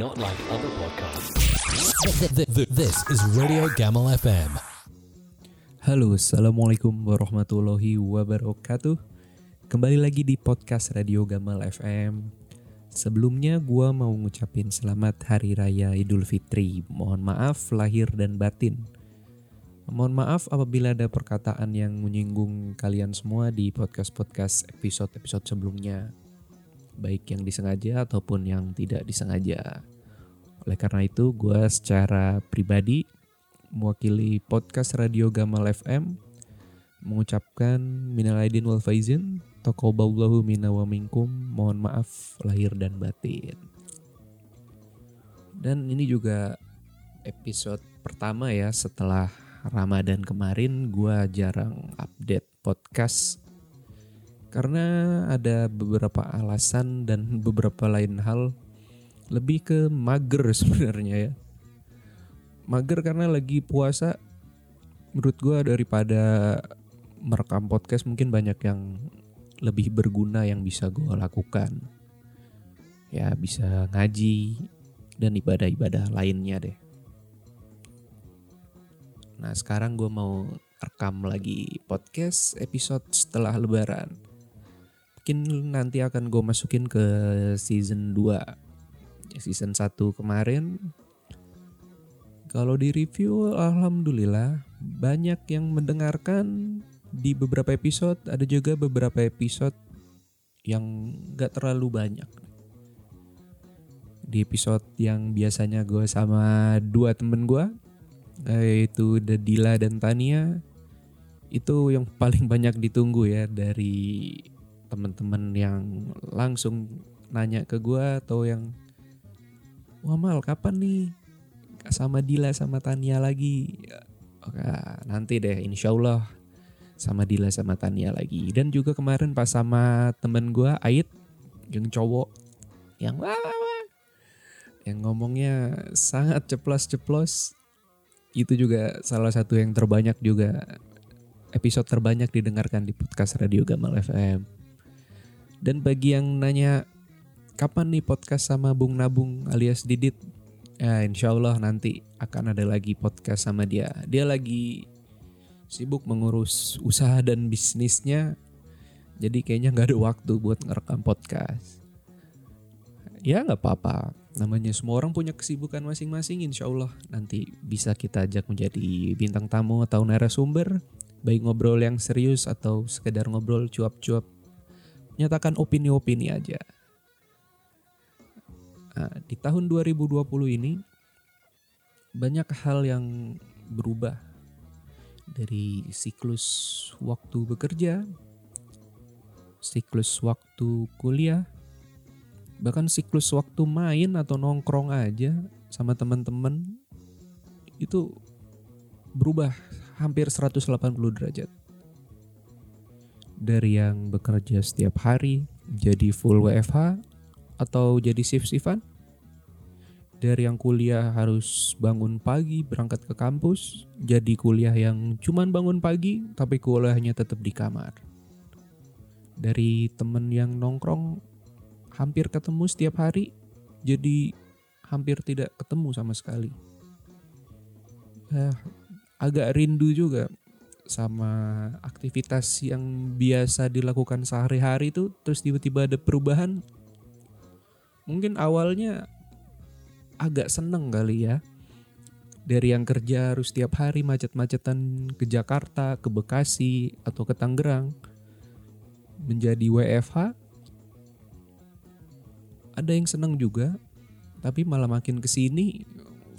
Not like other podcasts. This is Radio Gamal FM. Halo, Assalamualaikum warahmatullahi wabarakatuh. Kembali lagi di podcast Radio Gamal FM Sebelumnya gua mau ngucapin selamat Hari Raya Idul Fitri. Mohon maaf lahir dan batin. Mohon maaf apabila ada perkataan yang menyinggung kalian semua di podcast-podcast episode-episode sebelumnya Baik yang disengaja ataupun yang tidak disengaja Oleh karena itu gue secara pribadi mewakili podcast Radio Gamal FM mengucapkan minal aidin wal faizin taqabbalallahu minna wa minkum mohon maaf lahir dan batin. Dan ini juga episode pertama ya setelah Ramadan kemarin gua jarang update podcast karena ada beberapa alasan dan beberapa lain hal lebih ke mager sebenarnya ya. Mager karena lagi puasa menurut gue daripada merekam podcast mungkin banyak yang lebih berguna yang bisa gue lakukan. Ya bisa ngaji dan ibadah-ibadah lainnya deh. Nah sekarang gue mau rekam lagi podcast episode setelah lebaran mungkin nanti akan gue masukin ke season 2 season 1 kemarin kalau di review, alhamdulillah banyak yang mendengarkan di beberapa episode. Ada juga beberapa episode yang gak terlalu banyak. Di episode yang biasanya gue sama dua temen gue, yaitu Dadila dan Tania, itu yang paling banyak ditunggu ya dari temen-temen yang langsung nanya ke gue atau yang, wah mal kapan nih sama Dila sama Tania lagi. Oke, nanti deh insya Allah sama Dila sama Tania lagi. Dan juga kemarin pas sama temen gue Ait yang cowok yang wah, wah, wah, yang ngomongnya sangat ceplos-ceplos. Itu juga salah satu yang terbanyak juga episode terbanyak didengarkan di podcast Radio Gamal FM. Dan bagi yang nanya kapan nih podcast sama Bung Nabung alias Didit Ya insya Allah nanti akan ada lagi podcast sama dia. Dia lagi sibuk mengurus usaha dan bisnisnya. Jadi kayaknya nggak ada waktu buat ngerekam podcast. Ya nggak apa-apa. Namanya semua orang punya kesibukan masing-masing. Insya Allah nanti bisa kita ajak menjadi bintang tamu atau narasumber. Baik ngobrol yang serius atau sekedar ngobrol cuap-cuap. Nyatakan opini-opini aja. Nah, di tahun 2020 ini banyak hal yang berubah dari siklus waktu bekerja, siklus waktu kuliah, bahkan siklus waktu main atau nongkrong aja sama teman-teman itu berubah hampir 180 derajat. Dari yang bekerja setiap hari jadi full WFH atau jadi shift-shiftan. Dari yang kuliah harus bangun pagi berangkat ke kampus, jadi kuliah yang cuman bangun pagi tapi kuliahnya tetap di kamar. Dari temen yang nongkrong hampir ketemu setiap hari, jadi hampir tidak ketemu sama sekali. Eh, agak rindu juga sama aktivitas yang biasa dilakukan sehari-hari itu terus tiba-tiba ada perubahan mungkin awalnya agak seneng kali ya. Dari yang kerja harus tiap hari macet-macetan ke Jakarta, ke Bekasi atau ke Tangerang menjadi WFH ada yang seneng juga. Tapi malah makin ke sini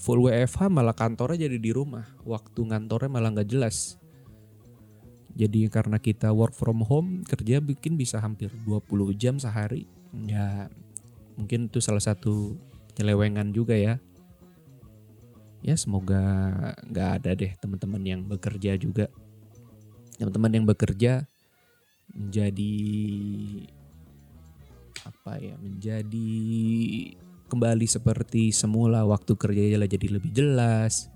full WFH malah kantornya jadi di rumah. Waktu ngantornya malah nggak jelas jadi karena kita work from home kerja bikin bisa hampir 20 jam sehari. Ya mungkin itu salah satu penyelewengan juga ya. Ya semoga nggak ada deh teman-teman yang bekerja juga. Teman-teman yang bekerja menjadi apa ya menjadi kembali seperti semula waktu kerjanya jadi lebih jelas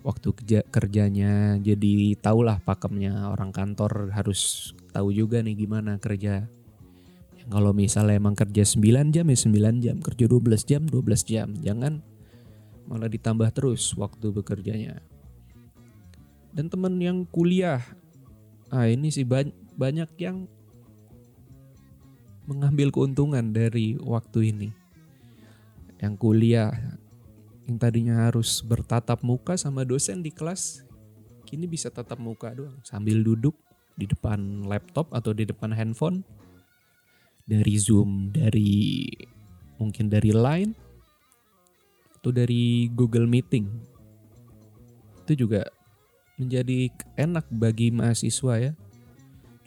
waktu kerja kerjanya jadi tahulah pakemnya orang kantor harus tahu juga nih gimana kerja Kalau misalnya emang kerja 9 jam ya 9 jam, kerja 12 jam 12 jam. Jangan malah ditambah terus waktu bekerjanya. Dan temen yang kuliah, ah ini sih banyak yang mengambil keuntungan dari waktu ini. Yang kuliah yang tadinya harus bertatap muka sama dosen di kelas, kini bisa tatap muka doang sambil duduk di depan laptop atau di depan handphone dari Zoom, dari mungkin dari Line atau dari Google Meeting. Itu juga menjadi enak bagi mahasiswa ya.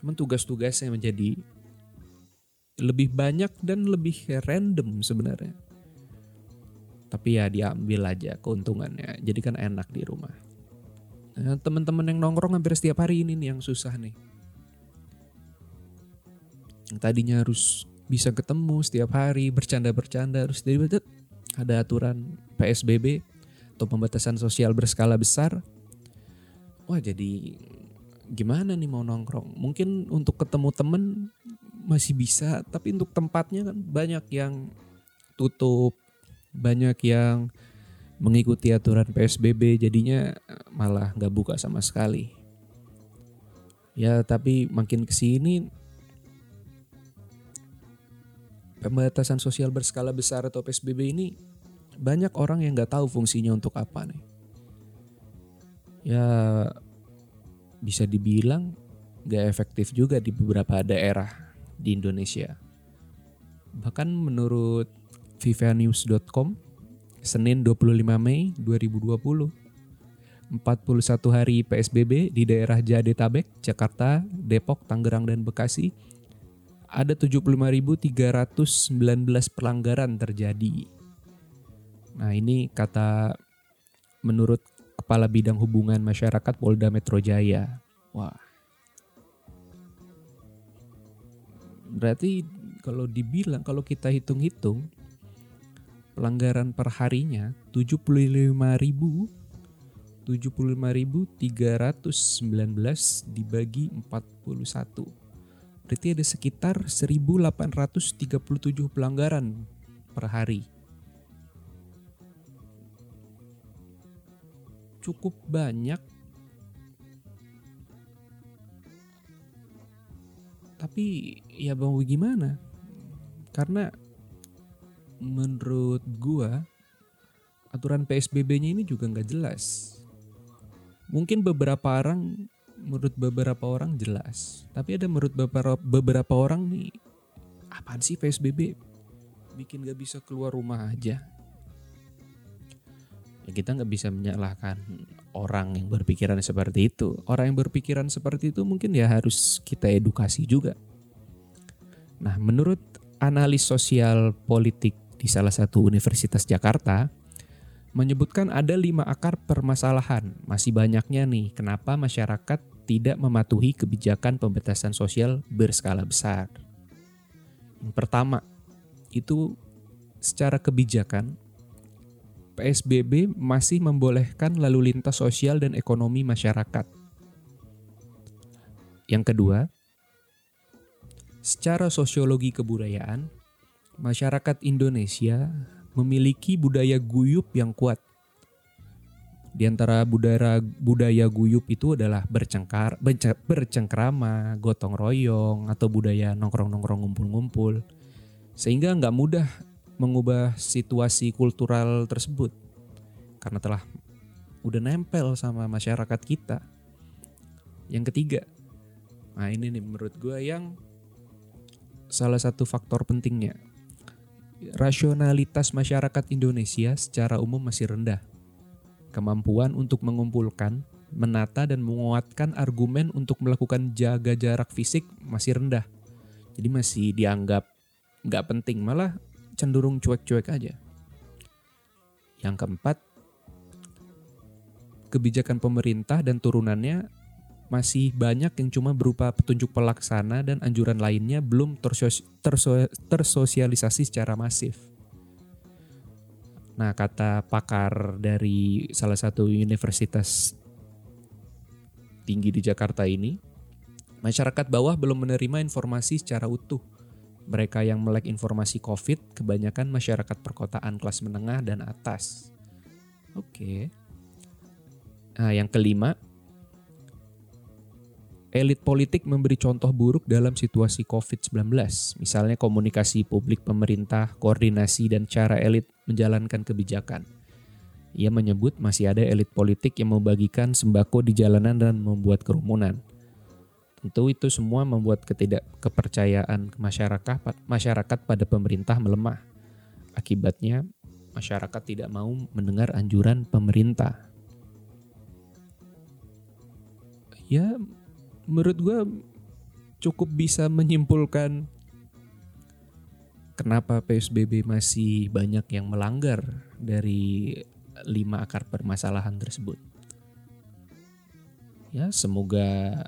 Cuman tugas-tugasnya menjadi lebih banyak dan lebih random sebenarnya tapi ya diambil aja keuntungannya. Jadi kan enak di rumah. Nah, teman-teman yang nongkrong hampir setiap hari ini nih yang susah nih. Tadinya harus bisa ketemu setiap hari bercanda-bercanda harus dari ada aturan PSBB atau pembatasan sosial berskala besar. Wah jadi gimana nih mau nongkrong? Mungkin untuk ketemu temen masih bisa tapi untuk tempatnya kan banyak yang tutup banyak yang mengikuti aturan PSBB jadinya malah nggak buka sama sekali. Ya tapi makin ke sini pembatasan sosial berskala besar atau PSBB ini banyak orang yang nggak tahu fungsinya untuk apa nih. Ya bisa dibilang nggak efektif juga di beberapa daerah di Indonesia. Bahkan menurut vivanews.com Senin 25 Mei 2020. 41 hari PSBB di daerah Jadetabek, Jakarta, Depok, Tangerang, dan Bekasi. Ada 75.319 pelanggaran terjadi. Nah ini kata menurut Kepala Bidang Hubungan Masyarakat Polda Metro Jaya. Wah. Berarti kalau dibilang, kalau kita hitung-hitung, pelanggaran per harinya 75.000 75.319 dibagi 41. Berarti ada sekitar 1837 pelanggaran per hari. Cukup banyak tapi ya mau gimana? Karena menurut gua aturan PSBB-nya ini juga nggak jelas. Mungkin beberapa orang menurut beberapa orang jelas, tapi ada menurut beberapa beberapa orang nih apaan sih PSBB? Bikin gak bisa keluar rumah aja. Ya kita nggak bisa menyalahkan orang yang berpikiran seperti itu. Orang yang berpikiran seperti itu mungkin ya harus kita edukasi juga. Nah, menurut analis sosial politik di salah satu universitas Jakarta menyebutkan ada lima akar permasalahan. Masih banyaknya nih kenapa masyarakat tidak mematuhi kebijakan pembatasan sosial berskala besar. Yang pertama, itu secara kebijakan PSBB masih membolehkan lalu lintas sosial dan ekonomi masyarakat. Yang kedua, secara sosiologi kebudayaan, masyarakat Indonesia memiliki budaya guyup yang kuat. Di antara budaya budaya guyup itu adalah bercengkar, bercengkrama, gotong royong, atau budaya nongkrong-nongkrong ngumpul-ngumpul. Sehingga nggak mudah mengubah situasi kultural tersebut. Karena telah udah nempel sama masyarakat kita. Yang ketiga, nah ini nih menurut gue yang salah satu faktor pentingnya rasionalitas masyarakat Indonesia secara umum masih rendah. Kemampuan untuk mengumpulkan, menata dan menguatkan argumen untuk melakukan jaga jarak fisik masih rendah. Jadi masih dianggap nggak penting, malah cenderung cuek-cuek aja. Yang keempat, kebijakan pemerintah dan turunannya masih banyak yang cuma berupa petunjuk pelaksana dan anjuran lainnya belum tersos terso tersosialisasi secara masif. Nah, kata pakar dari salah satu universitas tinggi di Jakarta ini, masyarakat bawah belum menerima informasi secara utuh Mereka yang melek informasi COVID kebanyakan masyarakat perkotaan kelas menengah dan atas. Oke. Nah, yang kelima, elit politik memberi contoh buruk dalam situasi COVID-19. Misalnya komunikasi publik pemerintah, koordinasi dan cara elit menjalankan kebijakan. Ia menyebut masih ada elit politik yang membagikan sembako di jalanan dan membuat kerumunan. Tentu itu semua membuat ketidakkepercayaan masyarakat masyarakat pada pemerintah melemah. Akibatnya masyarakat tidak mau mendengar anjuran pemerintah. Ya, menurut gue cukup bisa menyimpulkan kenapa PSBB masih banyak yang melanggar dari lima akar permasalahan tersebut. Ya, semoga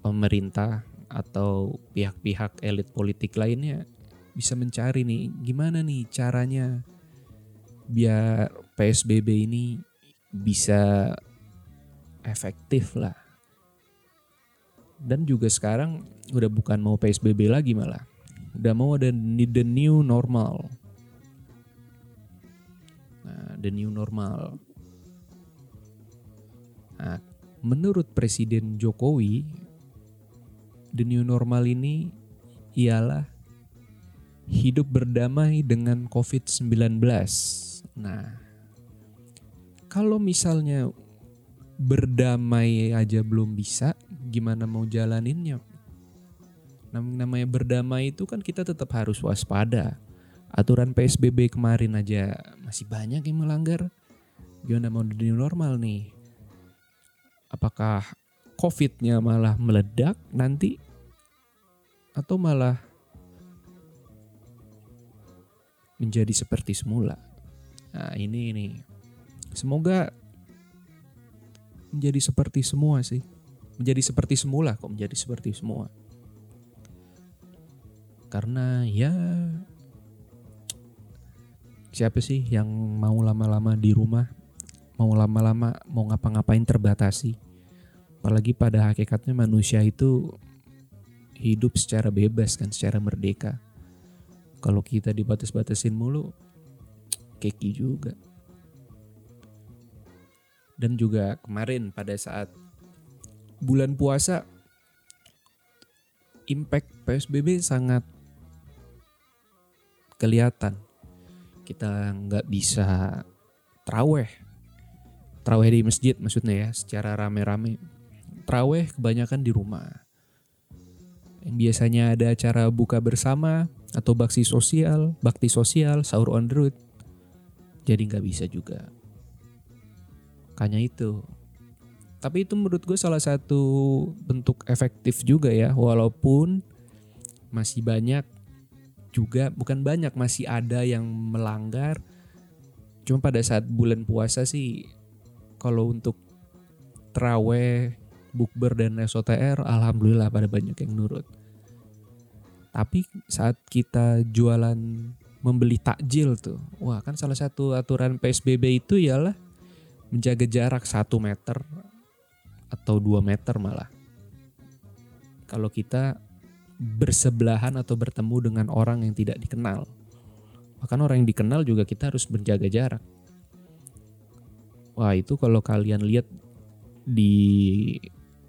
pemerintah atau pihak-pihak elit politik lainnya bisa mencari nih gimana nih caranya biar PSBB ini bisa efektif lah. Dan juga sekarang udah bukan mau PSBB lagi malah. Udah mau ada the new normal. Nah, the new normal. Nah, menurut Presiden Jokowi the new normal ini ialah hidup berdamai dengan COVID-19. Nah, kalau misalnya berdamai aja belum bisa, gimana mau jalaninnya? Namanya berdamai itu kan kita tetap harus waspada. Aturan PSBB kemarin aja masih banyak yang melanggar. Gimana mau new normal nih? Apakah COVID-nya malah meledak nanti atau malah menjadi seperti semula. Nah, ini ini semoga menjadi seperti semua sih. Menjadi seperti semula kok menjadi seperti semua. Karena ya siapa sih yang mau lama-lama di rumah, mau lama-lama mau ngapa-ngapain terbatasi Apalagi pada hakikatnya manusia itu hidup secara bebas kan, secara merdeka. Kalau kita dibatas-batasin mulu, keki juga. Dan juga kemarin pada saat bulan puasa, impact PSBB sangat kelihatan. Kita nggak bisa traweh, traweh di masjid maksudnya ya, secara rame-rame Traweh kebanyakan di rumah. Yang biasanya ada acara buka bersama atau bakti sosial, bakti sosial, sahur on the road. Jadi nggak bisa juga. Kayaknya itu. Tapi itu menurut gue salah satu bentuk efektif juga ya, walaupun masih banyak juga, bukan banyak, masih ada yang melanggar. Cuma pada saat bulan puasa sih, kalau untuk teraweh bukber dan SOTR alhamdulillah pada banyak yang nurut. Tapi saat kita jualan membeli takjil tuh, wah kan salah satu aturan PSBB itu ialah menjaga jarak satu meter atau dua meter malah. Kalau kita bersebelahan atau bertemu dengan orang yang tidak dikenal. Bahkan orang yang dikenal juga kita harus menjaga jarak. Wah itu kalau kalian lihat di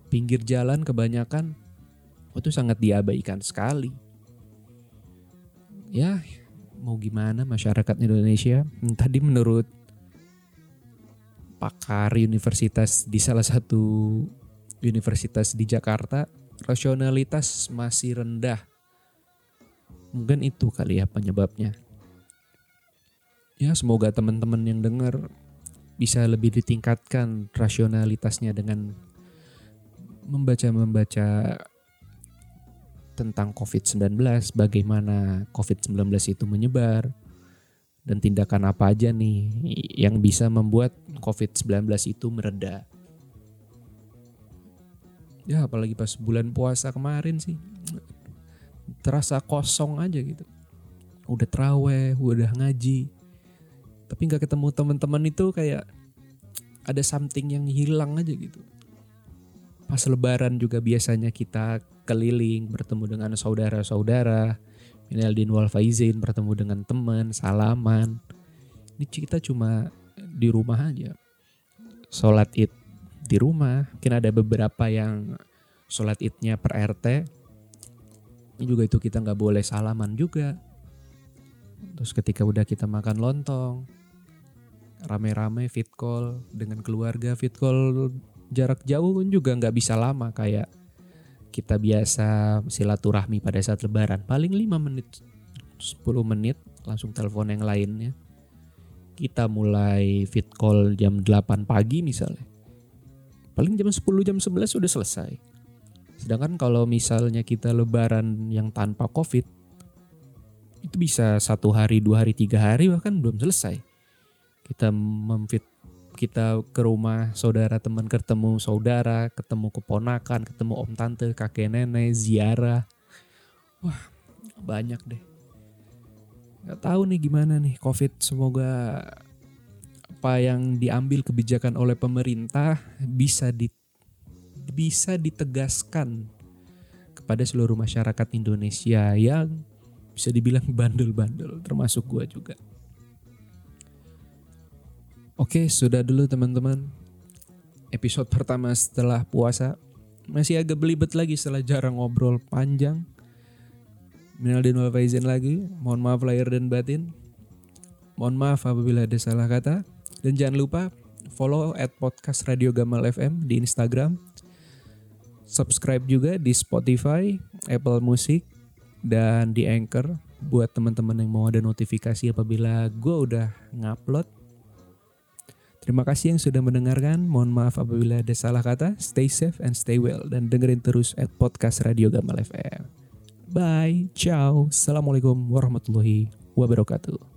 pinggir jalan kebanyakan itu sangat diabaikan sekali. Ya, mau gimana masyarakat Indonesia? Tadi menurut pakar universitas di salah satu universitas di Jakarta, rasionalitas masih rendah. Mungkin itu kali ya penyebabnya. Ya, semoga teman-teman yang dengar bisa lebih ditingkatkan rasionalitasnya dengan membaca-membaca tentang COVID-19, bagaimana COVID-19 itu menyebar, dan tindakan apa aja nih yang bisa membuat COVID-19 itu mereda. Ya apalagi pas bulan puasa kemarin sih, terasa kosong aja gitu. Udah traweh, udah ngaji, tapi nggak ketemu teman-teman itu kayak ada something yang hilang aja gitu pas lebaran juga biasanya kita keliling bertemu dengan saudara-saudara. Minaldin wal faizin bertemu dengan teman, salaman. Ini kita cuma di rumah aja. Sholat id di rumah. Mungkin ada beberapa yang sholat idnya per RT. Ini juga itu kita nggak boleh salaman juga. Terus ketika udah kita makan lontong, rame-rame fit call dengan keluarga fit call jarak jauh pun juga nggak bisa lama kayak kita biasa silaturahmi pada saat lebaran. Paling 5 menit 10 menit langsung telepon yang lainnya. Kita mulai fit call jam 8 pagi misalnya. Paling jam 10 jam 11 sudah selesai. Sedangkan kalau misalnya kita lebaran yang tanpa covid itu bisa satu hari dua hari tiga hari bahkan belum selesai. Kita memfit kita ke rumah saudara teman ketemu saudara ketemu keponakan ketemu om tante kakek nenek ziarah. Wah banyak deh. Nggak tahu nih gimana nih covid. Semoga apa yang diambil kebijakan oleh pemerintah bisa di bisa ditegaskan kepada seluruh masyarakat Indonesia yang bisa dibilang bandel-bandel termasuk gua juga. Oke, sudah dulu teman-teman. Episode pertama setelah puasa. Masih agak belibet lagi setelah jarang ngobrol panjang. Minaldin wal faizin lagi. Mohon maaf lahir dan batin. Mohon maaf apabila ada salah kata. Dan jangan lupa follow at podcast Radio Gamal FM di Instagram. Subscribe juga di Spotify, Apple Music, dan di Anchor buat teman-teman yang mau ada notifikasi apabila gue udah ngupload Terima kasih yang sudah mendengarkan. Mohon maaf apabila ada salah kata. Stay safe and stay well. Dan dengerin terus at podcast Radio Gamal FM. Bye. Ciao. Assalamualaikum warahmatullahi wabarakatuh.